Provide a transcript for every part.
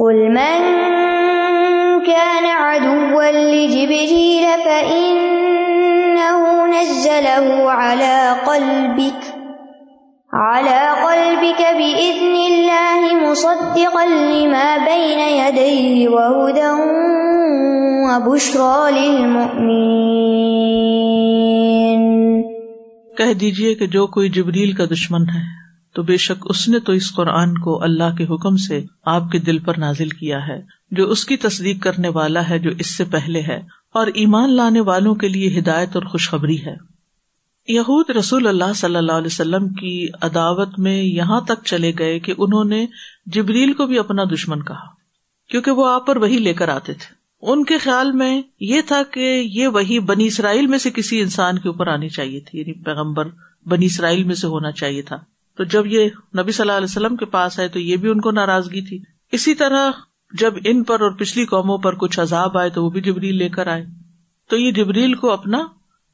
قل من كان عدوا لجبريل فإنه نزله على قلبك على قلبك بإذن الله مصدقا لما بين يديه وهدى وبشرى للمؤمنين۔ کہہ دیجیے کہ جو کوئی جبریل کا دشمن ہے۔ تو بے شک اس نے تو اس قرآن کو اللہ کے حکم سے آپ کے دل پر نازل کیا ہے، جو اس کی تصدیق کرنے والا ہے جو اس سے پہلے ہے، اور ایمان لانے والوں کے لیے ہدایت اور خوشخبری ہے۔ یہود رسول اللہ صلی اللہ علیہ وسلم کی عداوت میں یہاں تک چلے گئے کہ انہوں نے جبریل کو بھی اپنا دشمن کہا، کیونکہ وہ آپ پر وہی لے کر آتے تھے۔ ان کے خیال میں یہ تھا کہ یہ وہی بنی اسرائیل میں سے کسی انسان کے اوپر آنی چاہیے تھی یعنی پیغمبر بنی اسرائیل میں سے ہونا چاہیے تھا۔ تو جب یہ نبی صلی اللہ علیہ وسلم کے پاس آئے تو یہ بھی ان کو ناراضگی تھی۔ اسی طرح جب ان پر اور پچھلی قوموں پر کچھ عذاب آئے تو وہ بھی جبریل لے کر آئے۔ تو یہ جبریل کو اپنا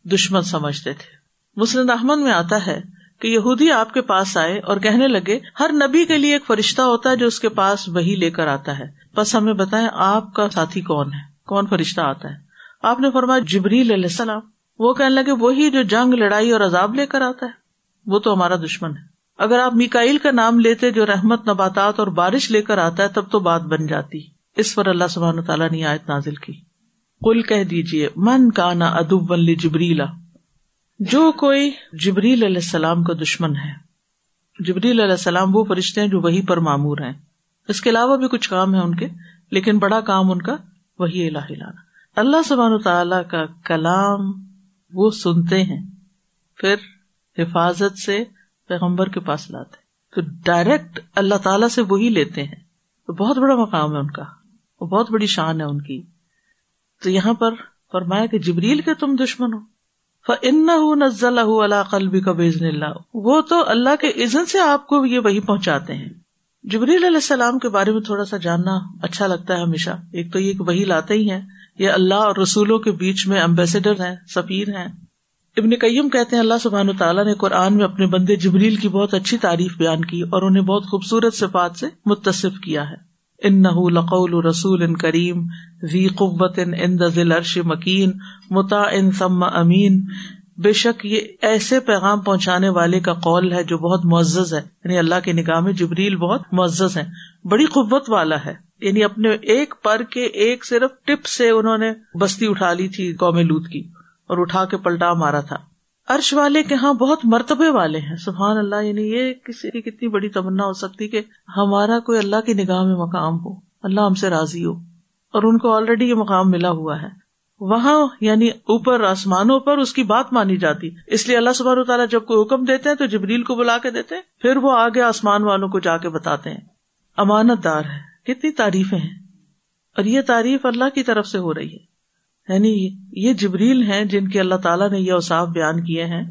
دشمن سمجھتے تھے۔ مسلم احمد میں آتا ہے کہ یہودی آپ کے پاس آئے اور کہنے لگے، ہر نبی کے لیے ایک فرشتہ ہوتا ہے جو اس کے پاس وہی لے کر آتا ہے۔ بس ہمیں بتائیں آپ کا ساتھی کون ہے؟ کون فرشتہ آتا ہے؟ آپ نے فرمایا، جبریل علیہ السلام۔ وہ کہنے لگے، وہی جو جنگ، لڑائی اور عذاب لے کر آتا ہے۔ وہ تو ہمارا دشمن ہے۔ اگر آپ میکائل کا نام لیتے جو رحمت، نباتات اور بارش لے کر آتا ہے، تب تو بات بن جاتی۔ اس پر اللہ سبحان تعالیٰ نے آیت نازل کی۔ کل کہہ دیجیے من کا نا ادب جبریلا جو کوئی جبریل علیہ السلام کا دشمن ہے۔ جبریل علیہ السلام وہ فرشتے ہیں جو وہی پر معمور ہیں۔ اس کے علاوہ بھی کچھ کام ہے ان کے، لیکن بڑا کام ان کا وہی الہ لانا اللہ سبحان تعالی کا کلام وہ سنتے ہیں، پھر حفاظت سے پیغمبر کے پاس لاتے تو ڈائریکٹ اللہ تعالیٰ سے وہی لیتے ہیں۔ تو بہت بڑا مقام ہے ان کا۔ وہ بہت بڑی شان ہے ان کی۔ تو یہاں پر فرمایا کہ جبریل کے تم دشمن ہو۔ ان نزل اللہ قلبی کا بیزن اللہ وہ تو اللہ کے عزن سے آپ کو یہ وہی پہنچاتے ہیں۔ جبریل علیہ السلام کے بارے میں تھوڑا سا جاننا اچھا لگتا ہے ہمیشہ۔ ایک تو یہ کہ وہی لاتے ہی ہیں۔ یہ اللہ اور رسولوں کے بیچ میں امبیسڈر ہیں، سفیر ہیں۔ ابن کئیم کہتے ہیں اللہ سبحان تعالیٰ نے قرآن میں اپنے بندے جبریل کی بہت اچھی تعریف بیان کی اور انہیں بہت خوبصورت صفات سے متصف کیا ہے۔ ان نہ لقول رسول ان کریم وی قوت ان دل عرش مکین متا ان سم امین۔ بے شک یہ ایسے پیغام پہنچانے والے کا قول ہے جو بہت معزز ہے۔ یعنی اللہ کی نگاہ میں جبریل بہت معزز ہے بڑی قوت والا ہے۔ یعنی اپنے ایک پر کے ایک صرف ٹپ سے انہوں نے بستی اٹھا لی تھی قوم لوت کی۔ اور اٹھا کے پلٹا مارا تھا۔ عرش والے کے ہاں بہت مرتبے والے ہیں۔ سبحان اللہ یعنی یہ کسی کی کتنی بڑی تمنا ہو سکتی کہ ہمارا کوئی اللہ کی نگاہ میں مقام ہو۔ اللہ ہم سے راضی ہو۔ اور ان کو آلریڈی یہ مقام ملا ہوا ہے۔ وہاں یعنی اوپر آسمانوں پر اس کی بات مانی جاتی۔ اس لیے اللہ سبحانہ تعالیٰ جب کوئی حکم دیتے ہیں تو جبریل کو بلا کے دیتے ہیں۔ پھر وہ آگے آسمان والوں کو جا کے بتاتے ہیں۔ امانت دار ہے۔ کتنی تعریفیں ہیں۔ اور یہ تعریف اللہ کی طرف سے ہو رہی ہے۔ یعنی یہ جبریل ہیں جن کے اللہ تعالیٰ نے یہ اوساف بیان کیے ہیں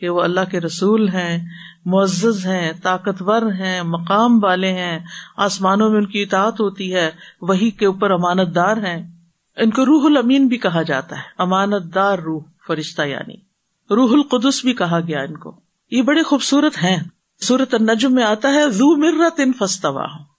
کہ وہ اللہ کے رسول ہیں، معزز ہیں، طاقتور ہیں، مقام والے ہیں، آسمانوں میں ان کی اطاعت ہوتی ہے وہی کے اوپر امانت دار ہیں۔ ان کو روح الامین بھی کہا جاتا ہے۔ امانت دار روح، فرشتہ یعنی۔ روح القدس بھی کہا گیا ان کو۔ یہ بڑے خوبصورت ہیں۔ سورت النجم میں آتا ہے زو مرت ان فستوا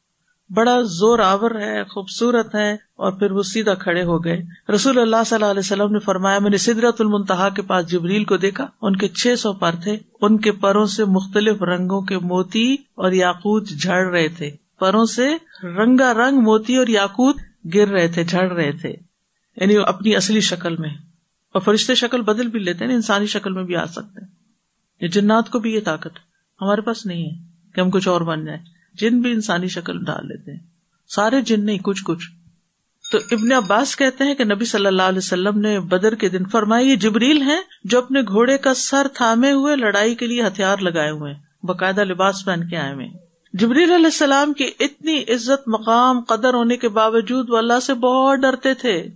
بڑا زور آور ہے، خوبصورت ہے اور پھر وہ سیدھا کھڑے ہو گئے۔ رسول اللہ صلی اللہ علیہ وسلم نے فرمایا، میں نے سدرت المنتہا کے پاس جبریل کو دیکھا۔ ان کے چھ سو پر تھے۔ ان کے پروں سے مختلف رنگوں کے موتی اور یاقوت جھڑ رہے تھے۔ پروں سے رنگا رنگ موتی اور یاقوت گر رہے تھے، جھڑ رہے تھے۔ یعنی اپنی اصلی شکل میں۔ اور فرشتے شکل بدل بھی لیتے ہیں یعنی انسانی شکل میں بھی آ سکتے ہیں۔ جنات کو بھی یہ طاقت ہمارے پاس نہیں ہے کہ ہم کچھ اور بن جائیں۔ جن بھی انسانی شکل ڈال لیتے ہیں۔ سارے جن نہیں، کچھ کچھ۔ تو ابن عباس کہتے ہیں کہ نبی صلی اللہ علیہ وسلم نے بدر کے دن فرمائی یہ جبریل ہیں جو اپنے گھوڑے کا سر تھامے ہوئے لڑائی کے لیے ہتھیار لگائے ہوئے باقاعدہ لباس پہن کے آئے ہوئے جبریل علیہ السلام کی اتنی عزت، مقام، قدر ہونے کے باوجود وہ اللہ سے بہت ڈرتے تھے۔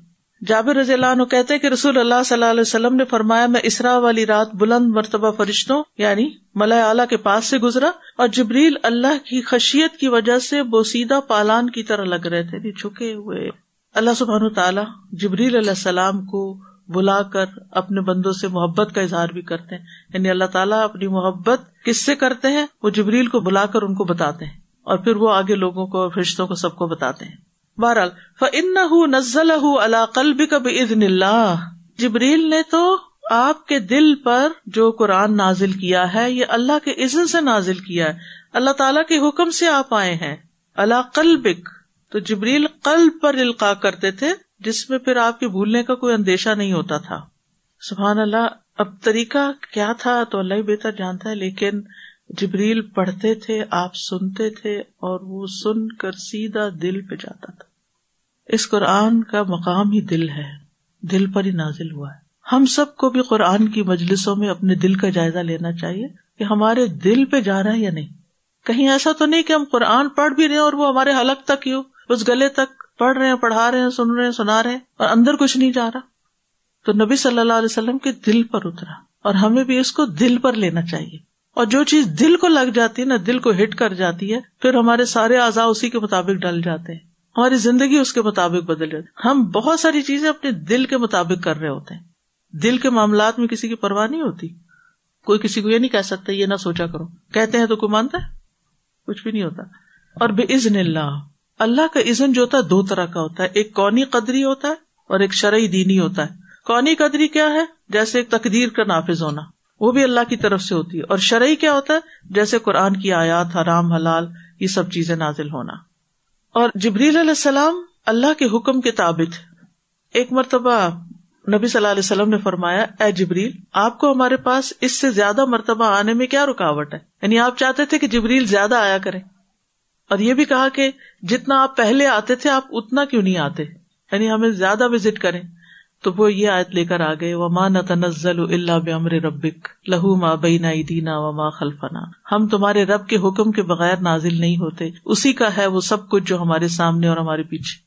جابر رضی اللہ عنہ کہتے کہ رسول اللہ صلی اللہ علیہ وسلم نے فرمایا، میں اسرا والی رات بلند مرتبہ فرشتوں یعنی ملا اعلیٰ کے پاس سے گزرا اور جبریل اللہ کی خشیت کی وجہ سے بوسیدہ پالان کی طرح لگ رہے تھے چھکے ہوئے۔ اللہ سبحان تعالیٰ جبریل علیہ السلام کو بلا کر اپنے بندوں سے محبت کا اظہار بھی کرتے ہیں۔ یعنی اللہ تعالیٰ اپنی محبت کس سے کرتے ہیں؟ وہ جبریل کو بلا کر ان کو بتاتے ہیں اور پھر وہ آگے لوگوں کو فرشتوں کو سب کو بتاتے ہیں۔ بہرحال فن نزل اللہ قلب کب ادن اللہ جبریل نے تو آپ کے دل پر جو قرآن نازل کیا ہے، یہ اللہ کے عزن سے نازل کیا ہے۔ اللہ تعالیٰ کے حکم سے آپ آئے ہیں۔ اللہ قلبک۔ تو جبریل قلب پر القاع کرتے تھے، جس میں پھر آپ کے بھولنے کا کوئی اندیشہ نہیں ہوتا تھا۔ سبحان اللہ، اب طریقہ کیا تھا تو اللہ ہی بہتر جانتا ہے، لیکن جبریل پڑھتے تھے، آپ سنتے تھے اور وہ سن کر سیدھا دل پہ جاتا تھا۔ اس قرآن کا مقام ہی دل ہے، دل پر ہی نازل ہوا ہے۔ ہم سب کو بھی قرآن کی مجلسوں میں اپنے دل کا جائزہ لینا چاہیے کہ ہمارے دل پہ جا رہا ہے یا نہیں۔ کہیں ایسا تو نہیں کہ ہم قرآن پڑھ بھی رہے اور وہ ہمارے حلق تک ہی ہو، اس گلے تک پڑھ رہے ہیں، پڑھا رہے ہیں، سن رہے ہیں، سنا رہے ہیں اور اندر کچھ نہیں جا رہا۔ تو نبی صلی اللہ علیہ وسلم کے دل پر اترا اور ہمیں بھی اس کو دل پر لینا چاہیے۔ اور جو چیز دل کو لگ جاتی ہے نا، دل کو ہٹ کر جاتی ہے، پھر ہمارے سارے اعضاء اسی کے مطابق ڈل جاتے ہیں۔ ہماری زندگی اس کے مطابق بدل جاتی ہم بہت ساری چیزیں اپنے دل کے مطابق کر رہے ہوتے ہیں۔ دل کے معاملات میں کسی کی پرواہ نہیں ہوتی۔ کوئی کسی کو یہ نہیں کہہ سکتا، یہ نہ سوچا کرو۔ کہتے ہیں تو کوئی مانتا ہے؟ کچھ بھی نہیں ہوتا۔ اور بے عزن اللہ اللہ کا عزن جو ہوتا ہے دو طرح کا ہوتا ہے۔ ایک کونی قدری ہوتا ہے اور ایک شرعی دینی ہوتا ہے۔ کونی قدری کیا ہے؟ جیسے ایک تقدیر کا نافذ ہونا۔ وہ بھی اللہ کی طرف سے ہوتی ہے۔ اور شرعی کیا ہوتا ہے؟ جیسے قرآن کی آیات، حرام، حلال، یہ سب چیزیں نازل ہونا۔ اور جبریل علیہ السلام اللہ کے حکم کے تابت ایک مرتبہ نبی صلی اللہ علیہ وسلم نے فرمایا، اے جبریل، آپ کو ہمارے پاس اس سے زیادہ مرتبہ آنے میں کیا رکاوٹ ہے؟ یعنی آپ چاہتے تھے کہ جبریل زیادہ آیا کرے۔ اور یہ بھی کہا کہ جتنا آپ پہلے آتے تھے، آپ اتنا کیوں نہیں آتے؟ یعنی ہمیں زیادہ وزٹ کریں۔ تو وہ یہ آیت لے کر آ گئے وہ ماں نہ تنزل اللہ بمر ربک لہو ماں بینا دینا و ماں خلفنا۔ ہم تمہارے رب کے حکم کے بغیر نازل نہیں ہوتے، اسی کا ہے وہ سب کچھ جو ہمارے سامنے اور ہمارے پیچھے۔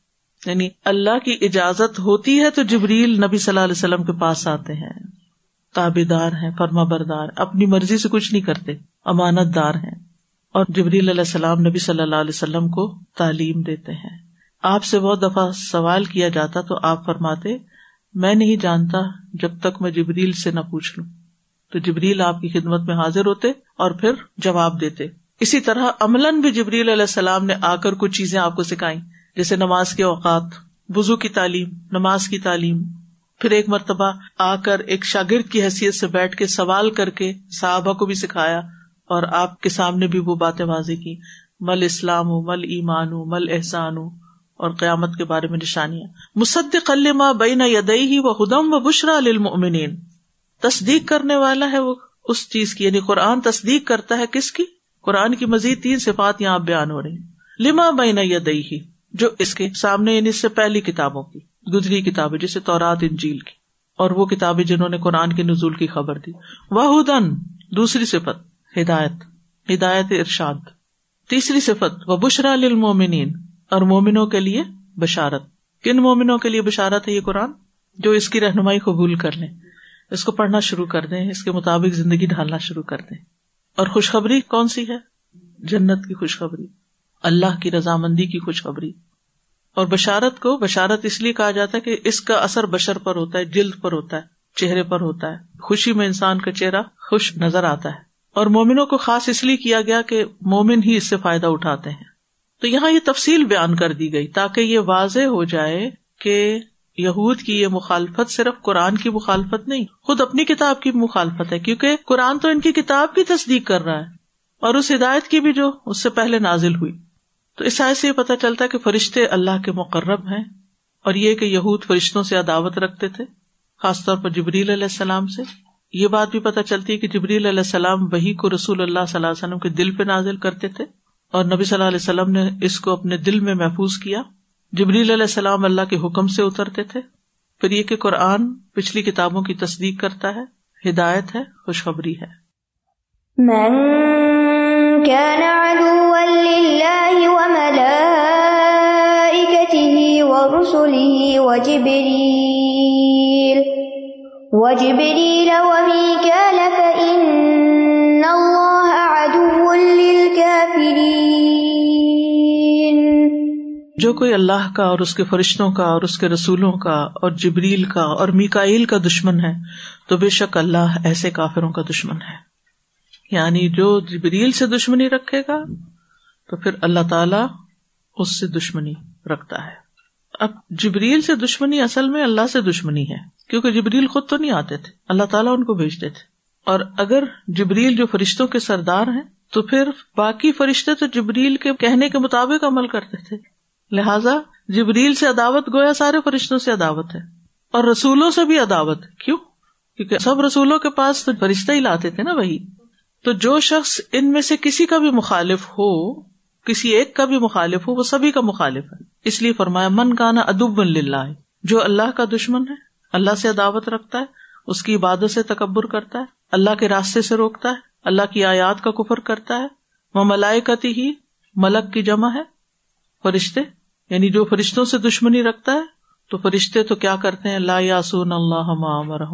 یعنی اللہ کی اجازت ہوتی ہے تو جبریل نبی صلی اللہ علیہ وسلم کے پاس آتے ہیں۔ تابے دار ہیں، فرما بردار، اپنی مرضی سے کچھ نہیں کرتے، امانت دار ہیں۔ اور جبریل علیہ السلام نبی صلی اللہ علیہ وسلم کو تعلیم دیتے ہیں۔ آپ سے بہت دفعہ سوال کیا جاتا تو آپ فرماتے میں نہیں جانتا جب تک میں جبریل سے نہ پوچھ لوں۔ تو جبریل آپ کی خدمت میں حاضر ہوتے اور پھر جواب دیتے۔ اسی طرح عملاً بھی جبریل علیہ السلام نے آ کر کچھ چیزیں آپ کو سکھائی جیسے نماز کے اوقات وزو کی تعلیم، نماز کی تعلیم۔ پھر ایک مرتبہ آ کر ایک شاگرد کی حیثیت سے بیٹھ کے سوال کر کے صحابہ کو بھی سکھایا اور آپ کے سامنے بھی وہ باتیں واضح کی مل اسلام ہوں مل ایمان ہوں مل احسان ہوں اور قیامت کے بارے میں نشانیاں۔ مصد قلما بین یدئی ہی وہ ہدم و بشرا للمؤمنین۔ تصدیق کرنے والا ہے وہ اس چیز کی یعنی قرآن تصدیق کرتا ہے کس کی؟ قرآن کی مزید تین صفات یہاں بیان ہو رہی لما بین یدئی ہی جو اس کے سامنے یعنی اس سے پہلی کتابوں کی گزری کتابیں جیسے تورات، انجیل کی۔ اور وہ کتابیں جنہوں نے قرآن کے نزول کی خبر دی۔ وہ ہدن دوسری صفت، ہدایت ہدایت ارشاد۔ تیسری صفت، و بشرا للمومنین اور مومنوں کے لیے بشارت۔ کن مومنوں کے لیے بشارت ہے یہ قرآن؟ جو اس کی رہنمائی قبول کر لیں، اس کو پڑھنا شروع کر دیں، اس کے مطابق زندگی ڈھالنا شروع کر دیں۔ اور خوشخبری کون سی ہے؟ جنت کی خوشخبری، اللہ کی رضامندی کی خوشخبری۔ اور بشارت کو، بشارت اس لیے کہا جاتا ہے کہ اس کا اثر بشر پر ہوتا ہے، جلد پر ہوتا ہے، چہرے پر ہوتا ہے۔ خوشی میں انسان کا چہرہ خوش نظر آتا ہے۔ اور مومنوں کو خاص اس لیے کیا گیا کہ مومن ہی اس سے فائدہ اٹھاتے ہیں۔ تو یہاں یہ تفصیل بیان کر دی گئی تاکہ یہ واضح ہو جائے کہ یہود کی یہ مخالفت صرف قرآن کی مخالفت نہیں، خود اپنی کتاب کی مخالفت ہے، کیونکہ قرآن تو ان کی کتاب کی تصدیق کر رہا ہے اور اس ہدایت کی بھی جو اس سے پہلے نازل ہوئی۔ تو اس سے یہ پتا چلتا کہ فرشتے اللہ کے مقرب ہیں اور یہ کہ یہود فرشتوں سے عداوت رکھتے تھے، خاص طور پر جبریل علیہ السلام سے۔ یہ بات بھی پتا چلتی ہے کہ جبریل علیہ السلام وہی کو رسول اللہ صلی اللہ علیہ وسلم کے دل پہ نازل کرتے تھے۔ اور نبی صلی اللہ علیہ وسلم نے اس کو اپنے دل میں محفوظ کیا۔ جبریل علیہ السلام اللہ کے حکم سے اترتے تھے۔ پھر یہ کہ قرآن پچھلی کتابوں کی تصدیق کرتا ہے۔ ہدایت ہے، خوشخبری ہے۔ من كان عدوا لله وملائكته ورسله وجبريل وجبريل وميكال فإن الله جو کوئی اللہ کا اور اس کے فرشتوں کا اور اس کے رسولوں کا اور جبریل کا اور میکائل کا دشمن ہے، تو بے شک اللہ ایسے کافروں کا دشمن ہے۔ یعنی جو جبریل سے دشمنی رکھے گا، تو پھر اللہ تعالی اس سے دشمنی رکھتا ہے۔ اب جبریل سے دشمنی اصل میں اللہ سے دشمنی ہے، کیونکہ جبریل خود تو نہیں آتے تھے، اللہ تعالیٰ ان کو بھیجتے تھے۔ اور اگر جبریل جو فرشتوں کے سردار ہیں، تو پھر باقی فرشتے تو جبریل کے کہنے کے مطابق عمل کرتے تھے۔ لہذا جبریل سے عداوت گویا سارے فرشتوں سے عداوت ہے اور رسولوں سے بھی عداوت کیوں؟ کیونکہ سب رسولوں کے پاس تو فرشتہ ہی لاتے تھے نا وہی۔ تو جو شخص ان میں سے کسی کا بھی مخالف ہو، کسی ایک کا بھی مخالف ہو، وہ سبھی کا مخالف ہے۔ اس لیے فرمایا، من کانا ادب اللہ جو اللہ کا دشمن ہے، اللہ سے عداوت رکھتا ہے، اس کی عبادت سے تکبر کرتا ہے، اللہ کے راستے سے روکتا ہے، اللہ کی آیات کا کفر کرتا ہے۔ وہ ملائکتی ہی ملک کی جمع ہے، فرشتے یعنی جو فرشتوں سے دشمنی رکھتا ہے، تو فرشتے تو کیا کرتے ہیں؟ اللہ یاسون اللہ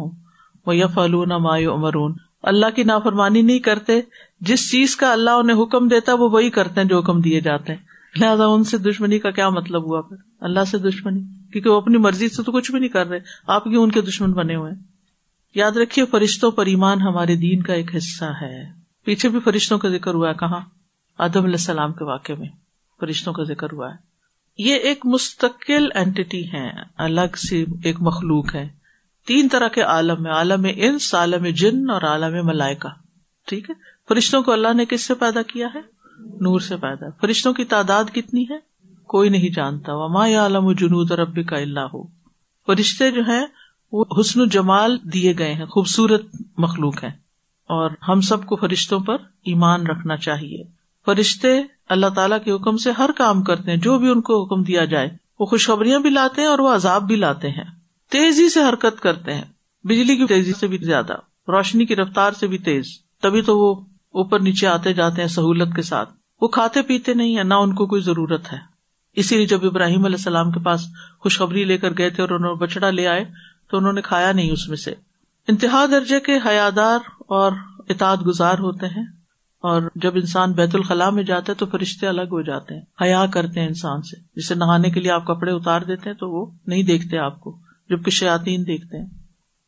وہ یف ما امرون اللہ کی نافرمانی نہیں کرتے، جس چیز کا اللہ انہیں حکم دیتا وہ وہی کرتے ہیں جو حکم دیے جاتے ہیں۔ لہٰذا ان سے دشمنی کا کیا مطلب ہوا پھر؟ اللہ سے دشمنی۔ کیونکہ وہ اپنی مرضی سے تو کچھ بھی نہیں کر رہے۔ آپ کیوں ان کے دشمن بنے ہوئے یاد رکھیے، فرشتوں پر ایمان ہمارے دین کا ایک حصہ ہے۔ پیچھے بھی فرشتوں کا ذکر ہوا ہے، کہاں؟ آدم علیہ السلام کے واقعے میں فرشتوں کا ذکر ہوا ہے۔ یہ ایک مستقل اینٹی ہے الگ سے ایک مخلوق ہے تین طرح کے عالم میں عالم انس، عالم جن اور عالم ملائکا ٹھیک ہے؟ فرشتوں کو اللہ نے کس سے پیدا کیا ہے؟ نور سے پیدا۔ فرشتوں کی تعداد کتنی ہے؟ کوئی نہیں جانتا۔ وما یا عالم جنوب ربی کا اللہ ہو فرشتے جو ہیں، وہ حسن و جمال دیے گئے ہیں، خوبصورت مخلوق ہیں۔ اور ہم سب کو فرشتوں پر ایمان رکھنا چاہیے۔ فرشتے اللہ تعالیٰ کے حکم سے ہر کام کرتے ہیں، جو بھی ان کو حکم دیا جائے، وہ خوشخبریاں بھی لاتے ہیں اور وہ عذاب بھی لاتے ہیں۔ تیزی سے حرکت کرتے ہیں۔ بجلی کی تیزی سے بھی زیادہ، روشنی کی رفتار سے بھی تیز۔ تبھی تو وہ اوپر نیچے آتے جاتے ہیں سہولت کے ساتھ۔ وہ کھاتے پیتے نہیں ہے نہ ان کو کوئی ضرورت ہے۔ اسی لیے جب ابراہیم علیہ السلام کے پاس خوشخبری لے کر گئے تھے اور انہوں نے بچڑا لے آئے، تو انہوں نے کھایا نہیں اس میں سے۔ انتہا درجے کے حیادار اور اطاعت گزار ہوتے ہیں۔ اور جب انسان بیت الخلاء میں جاتا ہے تو فرشتے الگ ہو جاتے ہیں، حیا کرتے ہیں انسان سے۔ جسے نہانے کے لیے آپ کپڑے اتار دیتے ہیں تو وہ نہیں دیکھتے آپ کو، جبکہ شیاتین دیکھتے ہیں۔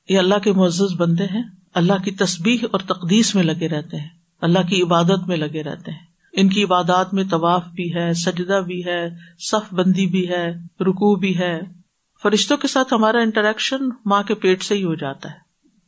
یہ اللہ کے معزز بندے ہیں، اللہ کی تصبیح اور تقدیس میں لگے رہتے ہیں، اللہ کی عبادت میں لگے رہتے ہیں۔ ان کی عبادات میں طواف بھی ہے، سجدہ بھی ہے، صف بندی بھی ہے رکو بھی ہے۔ فرشتوں کے ساتھ ہمارا انٹریکشن ماں کے پیٹ سے ہی ہو جاتا ہے۔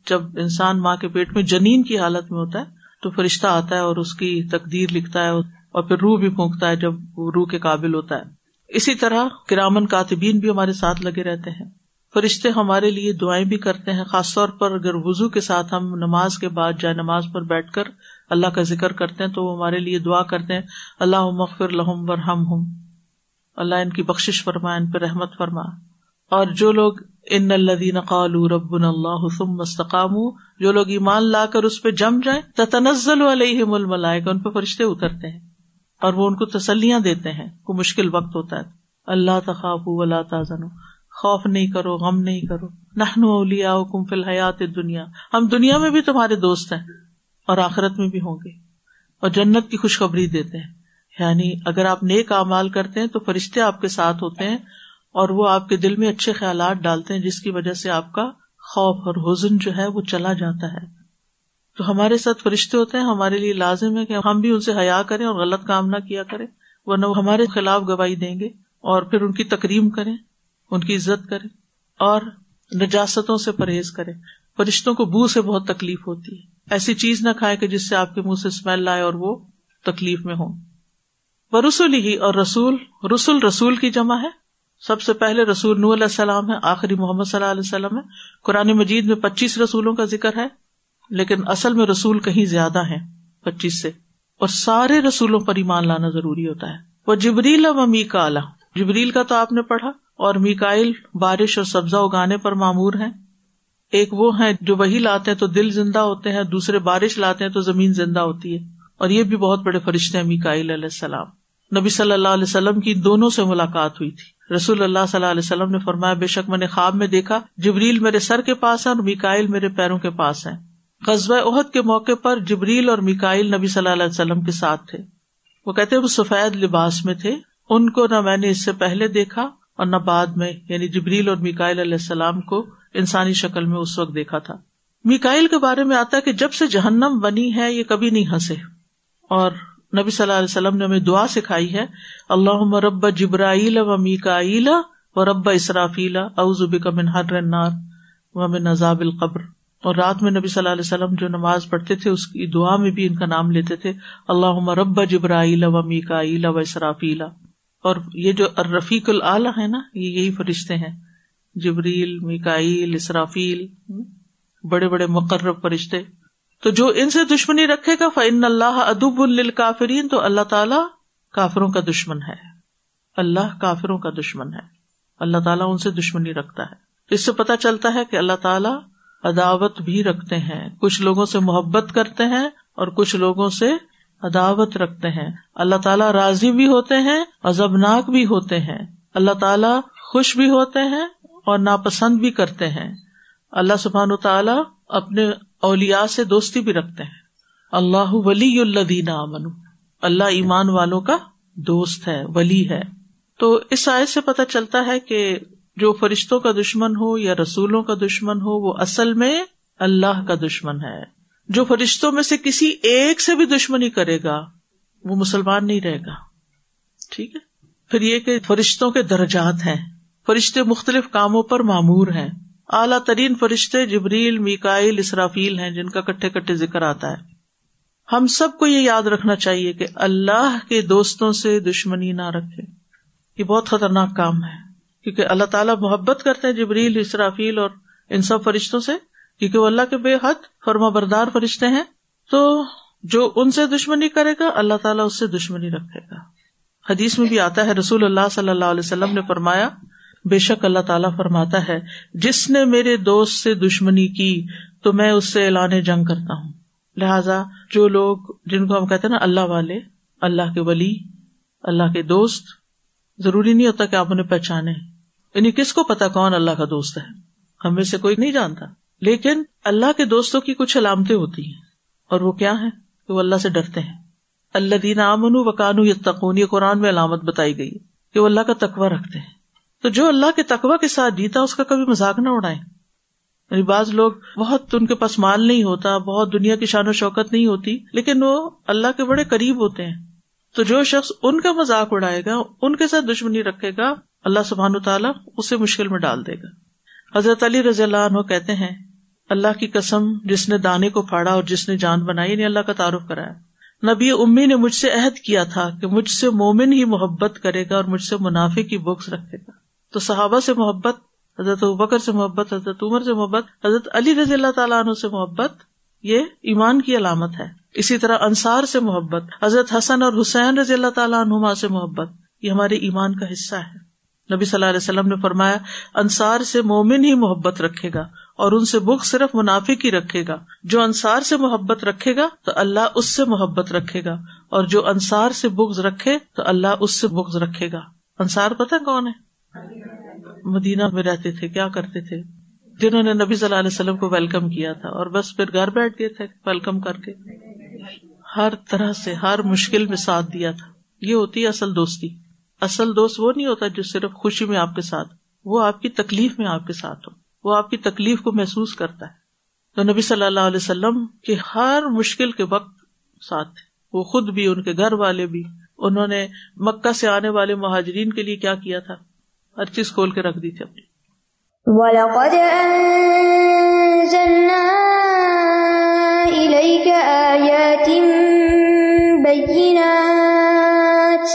جب انسان ماں کے پیٹ میں جنین کی حالت میں ہوتا ہے تو فرشتہ آتا ہے اور اس کی تقدیر لکھتا ہے اور پھر روح بھی پھونکتا ہے جب وہ روح کے قابل ہوتا ہے۔ اسی طرح کرامن کاتبین بھی ہمارے ساتھ لگے رہتے ہیں۔ فرشتے ہمارے لیے دعائیں بھی کرتے ہیں، خاص طور پر اگر وزو کے ساتھ ہم نماز کے بعد جائے نماز پر بیٹھ کر اللہ کا ذکر کرتے ہیں تو وہ ہمارے لیے دعا کرتے ہیں اللہ مغفر لہم ورحم ہم اللہ ان کی بخش فرما ان پہ رحمت فرما۔ اور جو لوگ ان الدین قالو رب اللہ ثم مستقام جو لوگ ایمان لا کر اس پہ جم جائیں تنزل علیہم الملائکہ، ان پہ فرشتے اترتے ہیں اور وہ ان کو تسلیاں دیتے ہیں کو مشکل وقت ہوتا ہے۔ اللہ تخاف ولا تازن خوف نہیں کرو، غم نہیں کرو۔ نہنو اولیا کم فی الحیات دنیا ہم دنیا میں بھی تمہارے دوست ہیں اور آخرت میں بھی ہوں گے۔ اور جنت کی خوشخبری دیتے ہیں۔ یعنی اگر آپ نیک اعمال کرتے ہیں تو فرشتے آپ کے ساتھ ہوتے ہیں اور وہ آپ کے دل میں اچھے خیالات ڈالتے ہیں جس کی وجہ سے آپ کا خوف اور حزن جو ہے وہ چلا جاتا ہے۔ تو ہمارے ساتھ فرشتے ہوتے ہیں، ہمارے لیے لازم ہے کہ ہم بھی ان سے حیا کریں اور غلط کام نہ کیا کریں، ورنہ وہ ہمارے خلاف گواہی دیں گے اور پھر ان کی تکریم کریں، ان کی عزت کرے اور نجاستوں سے پرہیز کرے فرشتوں کو بو سے بہت تکلیف ہوتی ہے۔ ایسی چیز نہ کھائے کہ جس سے آپ کے منہ سے اسمیل لائے اور وہ تکلیف میں ہو وہ رسول ہی اور رسول رسول رسول کی جمع ہے۔ سب سے پہلے رسول نور علیہ السلام ہے آخری محمد صلی اللہ علیہ وسلم ہے قرآن مجید میں پچیس رسولوں کا ذکر ہے، لیکن اصل میں رسول کہیں زیادہ ہے پچیس سے۔ اور سارے رسولوں پر ایمان لانا ضروری ہوتا ہے۔ وہ جبریل امی کا جبریل کا تو آپ نے پڑھا، اور میکائل بارش اور سبزہ اگانے پر معمور ہیں۔ ایک وہ ہیں جو وہی لاتے ہیں تو دل زندہ ہوتے ہیں، دوسرے بارش لاتے ہیں تو زمین زندہ ہوتی ہے۔ اور یہ بھی بہت بڑے فرشتے ہیں میکائل علیہ السلام۔ نبی صلی اللہ علیہ وسلم کی دونوں سے ملاقات ہوئی تھی۔ رسول اللہ صلی اللہ علیہ وسلم نے فرمایا، بے شک میں نے خواب میں دیکھا، جبریل میرے سر کے پاس ہے اور میکائل میرے پیروں کے پاس ہے قصبہ عہد کے موقع پر جبریل اور میکائل نبی صلی اللہ علیہ وسلم کے ساتھ تھے۔ وہ کہتے وہ سفید لباس میں تھے۔ ان کو نہ میں نے اس سے پہلے دیکھا اور نہ بعد میں یعنی جبریل اور میکائل علیہ السلام کو انسانی شکل میں اس وقت دیکھا تھا۔ میکائل کے بارے میں آتا ہے کہ جب سے جہنم بنی ہے، یہ کبھی نہیں ہنسے۔ اور نبی صلی اللہ علیہ وسلم نے ہمیں دعا سکھائی ہے اللہ رب جبرائیل و میکا و رب اسرافیل اوزب من ہر و من نذاب القبر۔ اور رات میں نبی صلی اللہ علیہ وسلم جو نماز پڑھتے تھے، اس کی دعا میں بھی ان کا نام لیتے تھے اللہ رب جبرائیل و میکا و اسرافیلا اور یہ جو رفیق العلی ہے نا، یہ یہی فرشتے ہیں۔ جبریل، میکائیل، اسرافیل، بڑے بڑے مقرب فرشتے۔ تو جو ان سے دشمنی رکھے گا فن اللہ ادب الکافرین تو اللہ تعالیٰ کافروں کا دشمن ہے۔ اللہ کافروں کا دشمن ہے۔ اللہ تعالیٰ ان سے دشمنی رکھتا ہے۔ اس سے پتا چلتا ہے کہ اللہ تعالیٰ عداوت بھی رکھتے ہیں۔ کچھ لوگوں سے محبت کرتے ہیں اور کچھ لوگوں سے عداوت رکھتے ہیں۔ اللہ تعالیٰ راضی بھی ہوتے ہیں عزبناک بھی ہوتے ہیں۔ اللہ تعالیٰ خوش بھی ہوتے ہیں اور ناپسند بھی کرتے ہیں۔ اللہ سبحان تعالیٰ اپنے اولیا سے دوستی بھی رکھتے ہیں۔ اللہ ولی اللہ امن اللہ ایمان والوں کا دوست ہے، ولی ہے۔ تو اس آیت سے پتہ چلتا ہے کہ جو فرشتوں کا دشمن ہو یا رسولوں کا دشمن ہو، وہ اصل میں اللہ کا دشمن ہے۔ جو فرشتوں میں سے کسی ایک سے بھی دشمنی کرے گا، وہ مسلمان نہیں رہے گا۔ ٹھیک ہے؟ پھر یہ کہ فرشتوں کے درجات ہیں۔ فرشتے مختلف کاموں پر معمور ہیں۔ اعلیٰ ترین فرشتے جبریل میکائل اسرافیل ہیں جن کا کٹھے کٹھے ذکر آتا ہے۔ ہم سب کو یہ یاد رکھنا چاہیے کہ اللہ کے دوستوں سے دشمنی نہ رکھے۔ یہ بہت خطرناک کام ہے۔ کیونکہ اللہ تعالیٰ محبت کرتے ہیں جبریل، اسرافیل اور ان سب فرشتوں سے۔ کیونکہ وہ اللہ کے بے حد فرما بردار فرشتے ہیں۔ تو جو ان سے دشمنی کرے گا، اللہ تعالیٰ اس سے دشمنی رکھے گا۔ حدیث میں بھی آتا ہے، رسول اللہ صلی اللہ علیہ وسلم نے فرمایا بے شک اللہ تعالیٰ فرماتا ہے، جس نے میرے دوست سے دشمنی کی، تو میں اس سے اعلان جنگ کرتا ہوں۔ لہذا جو لوگ، جن کو ہم کہتے ہیں نا اللہ والے، اللہ کے ولی، اللہ کے دوست، ضروری نہیں ہوتا کہ آپ انہیں پہچانے۔ یعنی کس کو پتا کون اللہ کا دوست ہے؟ ہمیں سے کوئی نہیں جانتا۔ لیکن اللہ کے دوستوں کی کچھ علامتیں ہوتی ہیں۔ اور وہ کیا ہے کہ وہ اللہ سے ڈرتے ہیں۔ اللہ دینا امن و کانو یا یہ قرآن میں علامت بتائی گئی کہ وہ اللہ کا تقوی رکھتے ہیں۔ تو جو اللہ کے تقوی کے ساتھ جیتا، اس کا کبھی مذاق نہ اڑائے یعنی بعض لوگ بہت ان کے پاس مال نہیں ہوتا، بہت دنیا کی شان و شوکت نہیں ہوتی، لیکن وہ اللہ کے بڑے قریب ہوتے ہیں۔ تو جو شخص ان کا مذاق اڑائے گا، ان کے ساتھ دشمنی رکھے گا، اللہ سبحان تعالیٰ اسے مشکل میں ڈال دے گا۔ حضرت علی رضی اللہ عنہ کہتے ہیں، اللہ کی قسم، جس نے دانے کو پھاڑا اور جس نے جان بنائی نے اللہ کا تعارف کرایا۔ نبی امی نے مجھ سے عہد کیا تھا کہ مجھ سے مومن ہی محبت کرے گا اور مجھ سے منافع کی بکس رکھے گا۔ تو صحابہ سے محبت، حضرت بکر سے محبت، حضرت عمر سے محبت، حضرت علی رضی اللہ تعالیٰ عنہ سے محبت، یہ ایمان کی علامت ہے۔ اسی طرح انصار سے محبت، حضرت حسن اور حسین رضی اللہ تعالیٰ عنہما سے محبت، یہ ہمارے ایمان کا حصہ ہے۔ نبی صلی اللہ علیہ وسلم نے فرمایا، انصار سے مومن ہی محبت رکھے گا اور ان سے بک صرف منافع ہی رکھے گا۔ جو انصار سے محبت رکھے گا تو اللہ اس سے محبت رکھے گا اور جو انصار سے بکس رکھے تو اللہ اس سے بکس رکھے گا۔ انصار پتہ کون ہے؟ مدینہ میں رہتے تھے، کیا کرتے تھے؟ جنہوں نے نبی صلی اللہ علیہ وسلم کو ویلکم کیا تھا، اور بس پھر گھر بیٹھ گئے تھے ویلکم کر کے۔ ہر طرح سے، ہر مشکل میں ساتھ دیا تھا۔ یہ ہوتی ہے اصل دوستی۔ اصل دوست وہ نہیں ہوتا جو صرف خوشی میں آپ کے ساتھ، وہ آپ کی تکلیف میں آپ کے ساتھ ہو۔ وہ آپ کی تکلیف کو محسوس کرتا ہے۔ تو نبی صلی اللہ علیہ وسلم کے ہر مشکل کے وقت ساتھ وہ خود بھی، ان کے گھر والے بھی۔ انہوں نے مکہ سے آنے والے مہاجرین کے لیے کیا کیا تھا؟ ہر چیز کھول کے رکھ دی تھی اپنی۔ وَلَقَدْ أَنزَلْنَا إِلَيْكَ آيَاتٍ بَيِّنَاتٍ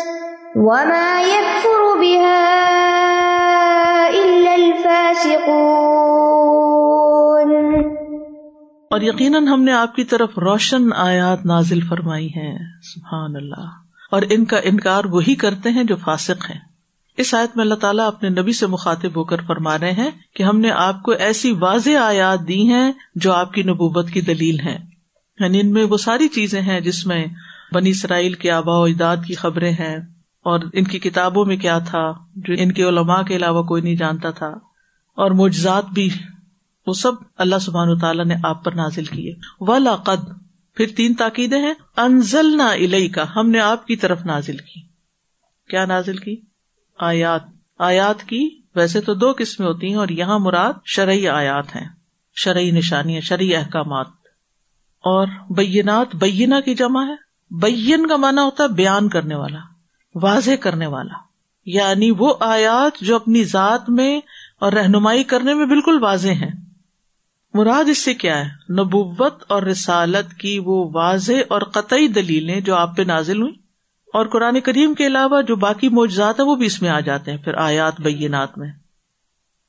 وَمَا يَكْفُرُ بِهَا إِلَّا الْفَاسِقُونَ اور یقیناً ہم نے آپ کی طرف روشن آیات نازل فرمائی ہیں سبحان اللہ۔ اور ان کا انکار وہی کرتے ہیں جو فاسق ہیں۔ اس آیت میں اللہ تعالیٰ اپنے نبی سے مخاطب ہو کر فرما رہے ہیں کہ ہم نے آپ کو ایسی واضح آیات دی ہیں جو آپ کی نبوبت کی دلیل ہے یعنی ان میں وہ ساری چیزیں ہیں جس میں بنی اسرائیل کے آبا و اجداد کی خبریں ہیں اور ان کی کتابوں میں کیا تھا جو ان کے علماء کے علاوہ کوئی نہیں جانتا تھا۔ اور معجزات بھی، وہ سب اللہ سبحان و تعالیٰ نے آپ پر نازل کیے۔ ولاقد پھر تین تاکیدیں ہیں۔ انزل نہ کا ہم نے آپ کی طرف نازل کی۔ کیا نازل کی؟ آیات۔ آیات کی ویسے تو دو قسمیں ہوتی ہیں اور یہاں مراد شرعی آیات ہیں۔ شرعی نشانیاں، شرعی احکامات۔ اور بینات بینا کی جمع ہے۔ بین کا مانا ہوتا ہے بیان کرنے والا، واضح کرنے والا۔ یعنی وہ آیات جو اپنی ذات میں اور رہنمائی کرنے میں بالکل واضح ہیں۔ مراد اس سے کیا ہے؟ نبوت اور رسالت کی وہ واضح اور قطعی دلیلیں جو آپ پہ نازل ہوئی اور قرآن کریم کے علاوہ جو باقی موجزات ہیں وہ بھی اس میں آ جاتے ہیں، پھر آیات بینات میں۔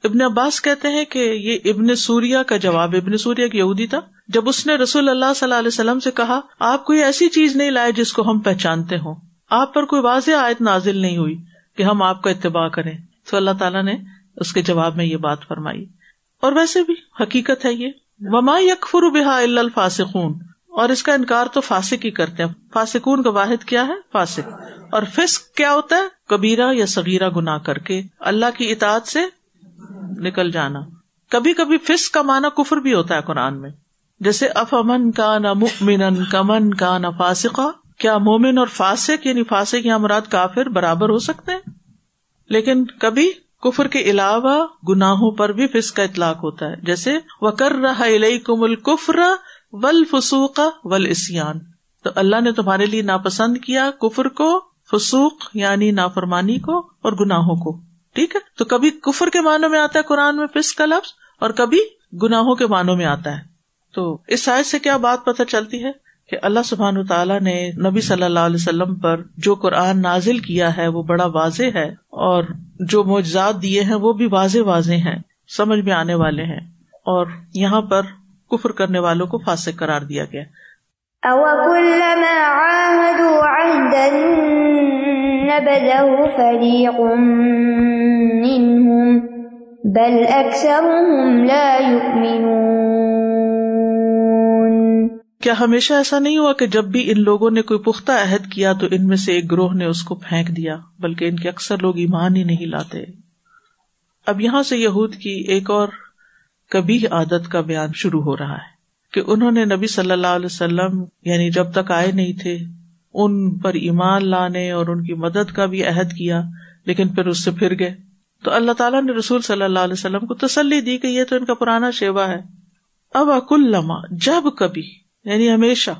ابن عباس کہتے ہیں کہ یہ ابن سوریا کا جواب، ابن سوریا کی یہودی تھا۔ جب اس نے رسول اللہ صلی اللہ علیہ وسلم سے کہا، آپ کوئی ایسی چیز نہیں لائے جس کو ہم پہچانتے ہوں۔ آپ پر کوئی واضح آیت نازل نہیں ہوئی کہ ہم آپ کا اتباع کریں۔ تو اللہ تعالیٰ نے اس کے جواب میں یہ بات فرمائی۔ اور ویسے بھی حقیقت ہے یہ۔ وما یکفر بحا الفاسقون۔ اور اس کا انکار تو فاسق ہی کرتے ہیں۔ فاسکون کا واحد کیا ہے؟ فاسق۔ اور فسق کیا ہوتا ہے؟ کبیرا یا سگیرا گنا کر کے۔ اللہ کی اطاعت سے نکل جانا۔ کبھی کبھی فسق کا معنی کفر بھی ہوتا ہے قرآن میں۔ جیسے اف امن کا نہ مکمن کمن کا نہ فاسقہ کیا مومن اور فاسق یعنی فاسق یا مراد کافر برابر ہو سکتے ہیں؟ لیکن کبھی کفر کے علاوہ گناہوں پر بھی فس کا اطلاق ہوتا ہے۔ جیسے وہ کر رہا کم الکفر ول فسوق ول اسیان تو اللہ نے تمہارے لیے ناپسند کیا کفر کو، فسوق یعنی نافرمانی کو اور گناہوں کو۔ ٹھیک ہے؟ تو کبھی کفر کے معنوں میں آتا ہے قرآن میں فس کا لفظ اور کبھی گناہوں کے معنوں میں آتا ہے۔ تو اس سائز سے کیا بات پتہ چلتی ہے کہ اللہ سبحان تعالیٰ نے نبی صلی اللہ علیہ وسلم پر جو قرآن نازل کیا ہے وہ بڑا واضح ہے اور جو معجزات دیے ہیں وہ بھی واضح واضح ہیں، سمجھ میں آنے والے ہیں۔ اور یہاں پر کفر کرنے والوں کو فاسق قرار دیا گیا۔ بل لا کیا ہمیشہ ایسا نہیں ہوا کہ جب بھی ان لوگوں نے کوئی پختہ عہد کیا تو ان میں سے ایک گروہ نے اس کو پھینک دیا بلکہ ان کے اکثر لوگ ایمان ہی نہیں لاتے۔ اب یہاں سے یہود کی ایک اور کبھی عادت کا بیان شروع ہو رہا ہے کہ انہوں نے نبی صلی اللہ علیہ وسلم یعنی جب تک آئے نہیں تھے، ان پر ایمان لانے اور ان کی مدد کا بھی عہد کیا، لیکن پھر اس سے پھر گئے۔ تو اللہ تعالیٰ نے رسول صلی اللہ علیہ وسلم کو تسلی دی کہ یہ تو ان کا پرانا شیوا ہے۔ اب اکل لما جب کبھی یعنی ہمیشہ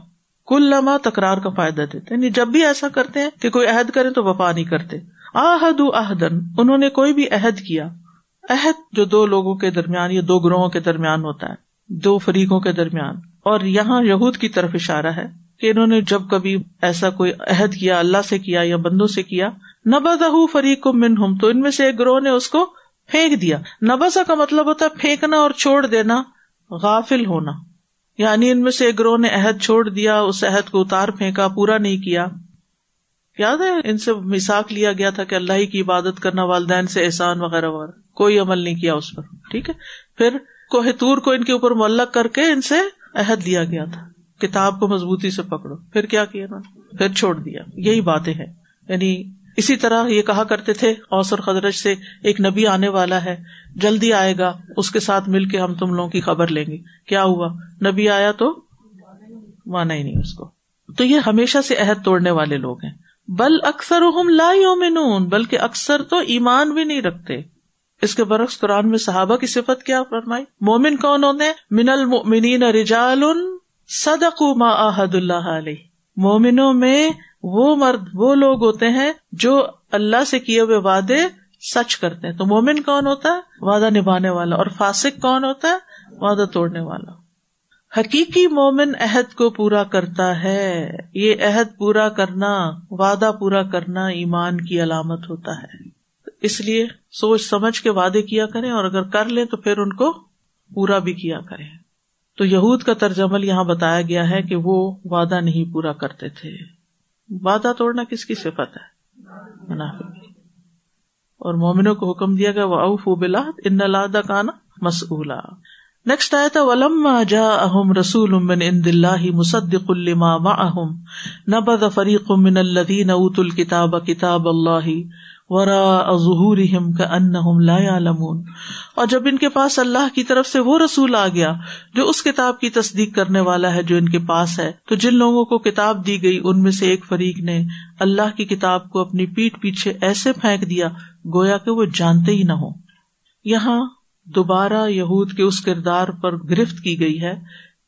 کل لمحہ تکرار کا فائدہ دیتے یعنی جب بھی ایسا کرتے ہیں کہ کوئی عہد کرے تو وفا نہیں کرتے۔ آحد احدن انہوں نے کوئی بھی عہد کیا۔ عہد جو دو لوگوں کے درمیان یا دو گروہوں کے درمیان ہوتا ہے، دو فریقوں کے درمیان۔ اور یہاں یہود کی طرف اشارہ ہے کہ انہوں نے جب کبھی ایسا کوئی عہد کیا، اللہ سے کیا یا بندوں سے کیا نبا فریق من ہم تو ان میں سے ایک گروہ نے اس کو پھینک دیا۔ نبازا کا مطلب ہوتا ہے پھینکنا اور چھوڑ دینا، غافل ہونا۔ یعنی ان میں سے ایک گروہ نے عہد چھوڑ دیا، اس عہد کو اتار پھینکا، پورا نہیں کیا۔ یاد ہے، ان سے مساک لیا گیا تھا کہ اللہ ہی کی عبادت کرنا والدین سے احسان وغیرہ وغیرہ۔ کوئی عمل نہیں کیا اس پر۔ ٹھیک ہے؟ پھر کوہتور کو ان کے اوپر معلق کر کے ان سے عہد لیا گیا تھا۔ کتاب کو مضبوطی سے پکڑو۔ پھر کیا کیا نا؟ پھر چھوڑ دیا۔ یہی باتیں ہیں۔ یعنی اسی طرح یہ کہا کرتے تھے اوسر خدرج سے ایک نبی آنے والا ہے۔ جلدی آئے گا، اس کے ساتھ مل کے ہم تم لوگوں کی خبر لیں گے۔ کیا ہوا؟ نبی آیا تو مانا ہی نہیں اس کو۔ تو یہ ہمیشہ سے عہد توڑنے والے لوگ ہیں۔ بل اکثر لا یومنون بلکہ اکثر تو ایمان بھی نہیں رکھتے۔ اس کے برعکس قرآن میں صحابہ کی صفت کیا فرمائی؟ مومن کون ہوتے من المؤمنین رجال صدقوا ما عہد اللہ علیہ۔ مومنوں میں وہ مرد، وہ لوگ ہوتے ہیں جو اللہ سے کیے ہوئے وعدے سچ کرتے ہیں۔ تو مومن کون ہوتا ہے؟ وعدہ نبھانے والا۔ اور فاسق کون ہوتا ہے؟ وعدہ توڑنے والا۔ حقیقی مومن عہد کو پورا کرتا ہے۔ یہ عہد پورا کرنا، وعدہ پورا کرنا ایمان کی علامت ہوتا ہے۔ اس لیے سوچ سمجھ کے وعدے کیا کریں اور اگر کر لیں تو پھر ان کو پورا بھی کیا کریں۔ تو یہود کا ترجمل یہاں بتایا گیا ہے کہ وہ وعدہ نہیں پورا کرتے تھے۔ وعدہ توڑنا کس کی صفت ہے؟ منافق اور مومنوں کو حکم دیا گیا وہ اوف بلا ان لاد کانا مسلا نیکسٹ آیا تھا ولما جا اہم رسول امن ان دلہ مصدق الما اہم نبد فریق من الدین اوت الکتاب کتاب اللہ ورا ظہور کا ان لا اور جب ان کے پاس اللہ کی طرف سے وہ رسول آ گیا جو اس کتاب کی تصدیق کرنے والا ہے جو ان کے پاس ہے، تو جن لوگوں کو کتاب دی گئی، ان میں سے ایک فریق نے اللہ کی کتاب کو اپنی پیٹ پیچھے ایسے پھینک دیا، گویا کہ وہ جانتے ہی نہ ہو یہاں دوبارہ یہود کے اس کردار پر گرفت کی گئی ہے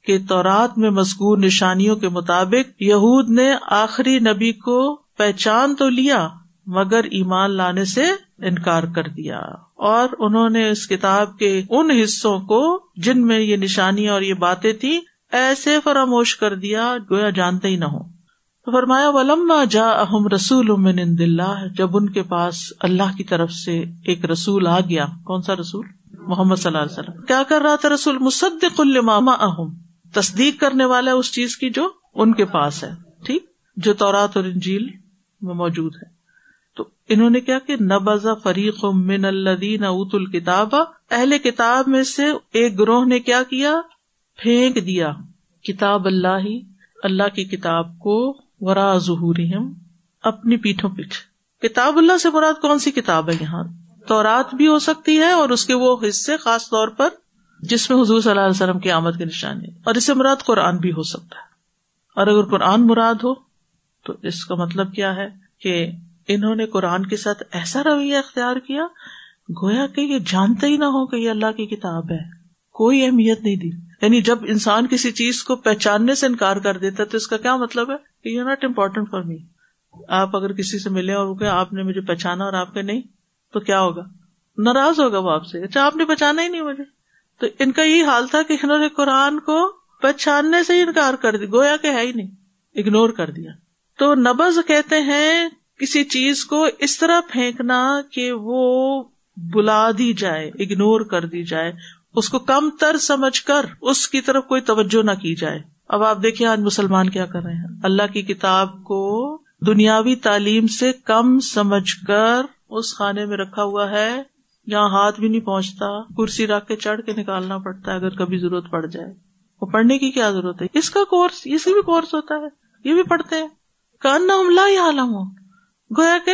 کہ تورات میں مذکور نشانیوں کے مطابق یہود نے آخری نبی کو پہچان تو لیا مگر ایمان لانے سے انکار کر دیا۔ اور انہوں نے اس کتاب کے ان حصوں کو جن میں یہ نشانیاں اور یہ باتیں تھی ایسے فراموش کر دیا گویا جانتے ہی نہ ہو تو فرمایا، ولما جا اہم رسول من اللہ، جب ان کے پاس اللہ کی طرف سے ایک رسول آ گیا۔ کون سا رسول؟ محمد صلی اللہ علیہ وسلم۔ کیا کر رہا تھا رسول؟ مصدق الماما اہم تصدیق کرنے والا اس چیز کی جو ان کے پاس ہے۔ ٹھیک؟ جو تورات اور انجیل میں موجود ہے۔ تو انہوں نے کیا کہ نبز فریق من الدین اوت الکتاب، اہل کتاب میں سے ایک گروہ نے کیا کیا؟ پھینک دیا کتاب اللہ ہی، اللہ کی کتاب کو، ورا ظہور اپنی پیٹھوں پیچھے کتاب اللہ سے مراد کون سی کتاب ہے یہاں؟ تو رات بھی ہو سکتی ہے اور اس کے وہ حصے خاص طور پر جس میں حضور صلی اللہ علیہ وسلم کی آمد کی نشانی اور اس سے مراد قرآن بھی ہو سکتا ہے۔ اور اگر قرآن مراد ہو تو اس کا مطلب کیا ہے کہ انہوں نے قرآن کے ساتھ ایسا رویہ اختیار کیا، گویا کہ یہ جانتے ہی نہ ہو کہ یہ اللہ کی کتاب ہے۔ کوئی اہمیت نہیں دی۔ یعنی جب انسان کسی چیز کو پہچاننے سے انکار کر دیتا تو اس کا کیا مطلب ہے؟ کہ you not important for me آپ اگر کسی سے ملے اور آپ نے مجھے پہچانا اور آپ کے نہیں، تو کیا ہوگا؟ ناراض ہوگا وہ آپ سے اچھا آپ نے پہچانا ہی نہیں مجھے۔ تو ان کا یہی حال تھا کہ انہوں نے قرآن کو پہچاننے سے ہی انکار کر دیا۔ گویا کہ ہے ہی نہیں۔ اگنور کر دیا۔ تو نبز کہتے ہیں کسی چیز کو اس طرح پھینکنا کہ وہ بلا دی جائے اگنور کر دی جائے۔ اس کو کم تر سمجھ کر اس کی طرف کوئی توجہ نہ کی جائے۔ اب آپ دیکھیے آج مسلمان کیا کر رہے ہیں۔ اللہ کی کتاب کو دنیاوی تعلیم سے کم سمجھ کر اس خانے میں رکھا ہوا ہے۔ جہاں ہاتھ بھی نہیں پہنچتا، کرسی رکھ کے چڑھ کے نکالنا پڑتا ہے اگر کبھی ضرورت پڑ جائے۔ وہ پڑھنے کی کیا ضرورت ہے؟ اس کا کورس اسی بھی کورس ہوتا ہے۔ یہ بھی پڑھتے ہیں۔ کان نہ عالم ہو گویا کہ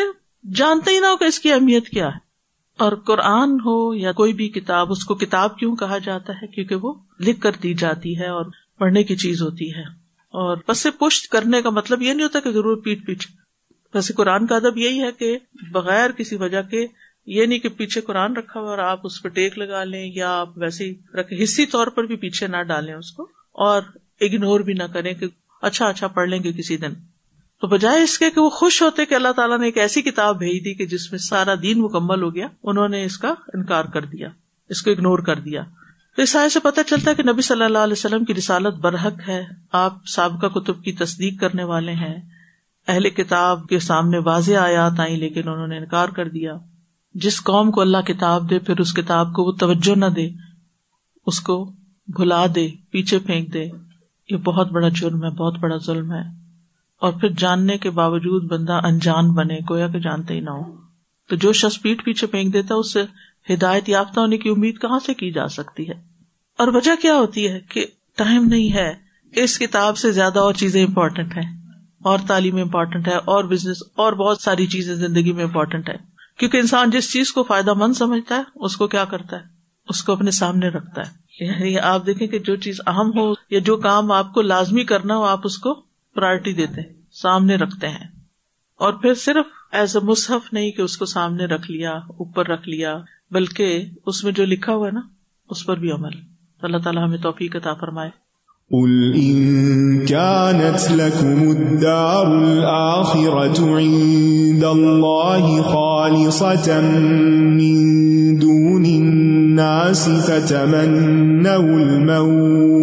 جانتے ہی نہ ہو کہ اس کی اہمیت کیا ہے۔ اور قرآن ہو یا کوئی بھی کتاب، اس کو کتاب کیوں کہا جاتا ہے؟ کیونکہ وہ لکھ کر دی جاتی ہے اور پڑھنے کی چیز ہوتی ہے۔ اور بس پشت کرنے کا مطلب یہ نہیں ہوتا کہ ضرور پیٹ پیچھے۔ ویسے قرآن کا ادب یہی ہے کہ بغیر کسی وجہ کے، یہ نہیں کہ پیچھے قرآن رکھا ہوا اور آپ اس پہ ٹیک لگا لیں یا آپ ویسے ہی حصی طور پر بھی پیچھے نہ ڈالیں اس کو۔ اور اگنور بھی نہ کریں کہ اچھا اچھا پڑھ لیں گے کسی دن۔ تو بجائے اس کے کہ وہ خوش ہوتے کہ اللہ تعالیٰ نے ایک ایسی کتاب بھیج دی کہ جس میں سارا دین مکمل ہو گیا، انہوں نے اس کا انکار کر دیا، اس کو اگنور کر دیا۔ تو اس آئے سے پتا چلتا ہے کہ نبی صلی اللہ علیہ وسلم کی رسالت برحق ہے، آپ سابقہ کتب کی تصدیق کرنے والے ہیں۔ اہل کتاب کے سامنے واضح آیات آئی لیکن انہوں نے انکار کر دیا۔ جس قوم کو اللہ کتاب دے، پھر اس کتاب کو وہ توجہ نہ دے، اس کو بھلا دے، پیچھے پھینک دے۔ یہ بہت بڑا جرم ہے، بہت بڑا ظلم ہے۔ اور پھر جاننے کے باوجود بندہ انجان بنے، گویا کہ جانتے ہی نہ ہو۔ تو جو شخص پیٹ پیچھے پھینک دیتا ہے اس سے ہدایت یافتہ ہونے کی امید کہاں سے کی جا سکتی ہے؟ اور وجہ کیا ہوتی ہے کہ ٹائم نہیں ہے؟ اس کتاب سے زیادہ اور چیزیں امپورٹنٹ ہیں۔ اور تعلیم امپورٹنٹ ہے، اور بزنس اور بہت ساری چیزیں زندگی میں امپورٹنٹ ہے کیونکہ انسان جس چیز کو فائدہ مند سمجھتا ہے، اس کو کیا کرتا ہے؟ اس کو اپنے سامنے رکھتا ہے۔ یعنی آپ دیکھیں کہ جو چیز اہم ہو یا جو کام آپ کو لازمی کرنا ہو، آپ اس کو پرائرٹی دیتے ہیں، سامنے رکھتے ہیں۔ اور پھر صرف ایز اے مصحف نہیں کہ اس کو سامنے رکھ لیا، اوپر رکھ لیا، بلکہ اس میں جو لکھا ہوا ہے نا، اس پر بھی عمل۔ اللہ تعالیٰ ہمیں توفیق عطا فرمائے۔ قل إن كانت لكم الدار الآخرة عند الله خالصة من دون الناس فتمنوا الموت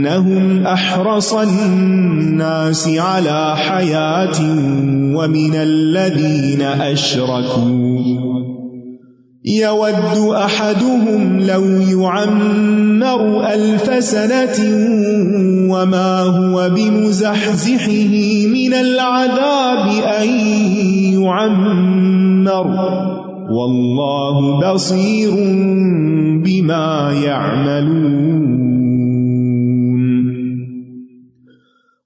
ولتجدنهم أحرص الناس على حياة ومن الذين أشركوا. يود احدهم لو يعمر الف سنه وما هو بمزحزحه من العذاب ان يعمر. والله بصير بما يعملون.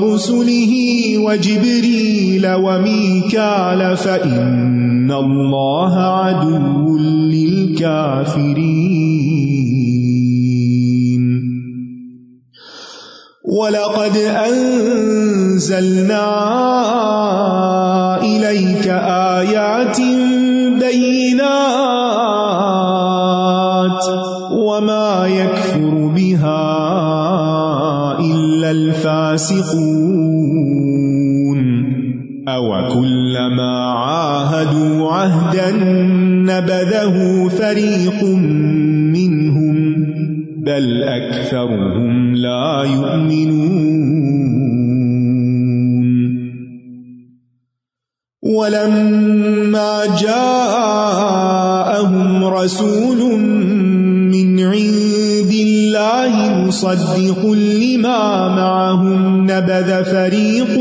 ورسله وجبريل وميكال فإن الله عدو للكافرين. ولقد أنزلنا إليك آيات بينات وما يكفر الفاسقون. أو كلما عاهدوا عهدا نبذه فريق منهم بل أكثرهم لا يؤمنون. ولما جاءهم رسول من عند مصدق لما معهم نبذ فريق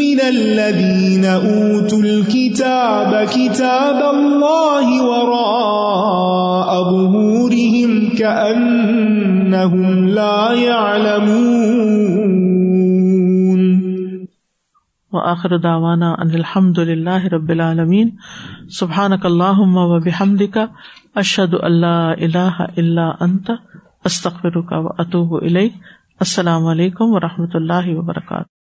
من الذين أوتوا الكتاب كتاب الله وراء ظهورهم كأنهم لا يعلمون. وآخر دعوانا أن الحمد لله رب العالمين. سبحانك اللهم وبحمدك أشهد أن لا إله إلا أنت استخر وأتوب اطوب السلام علیکم و رحمۃ اللہ وبرکاتہ.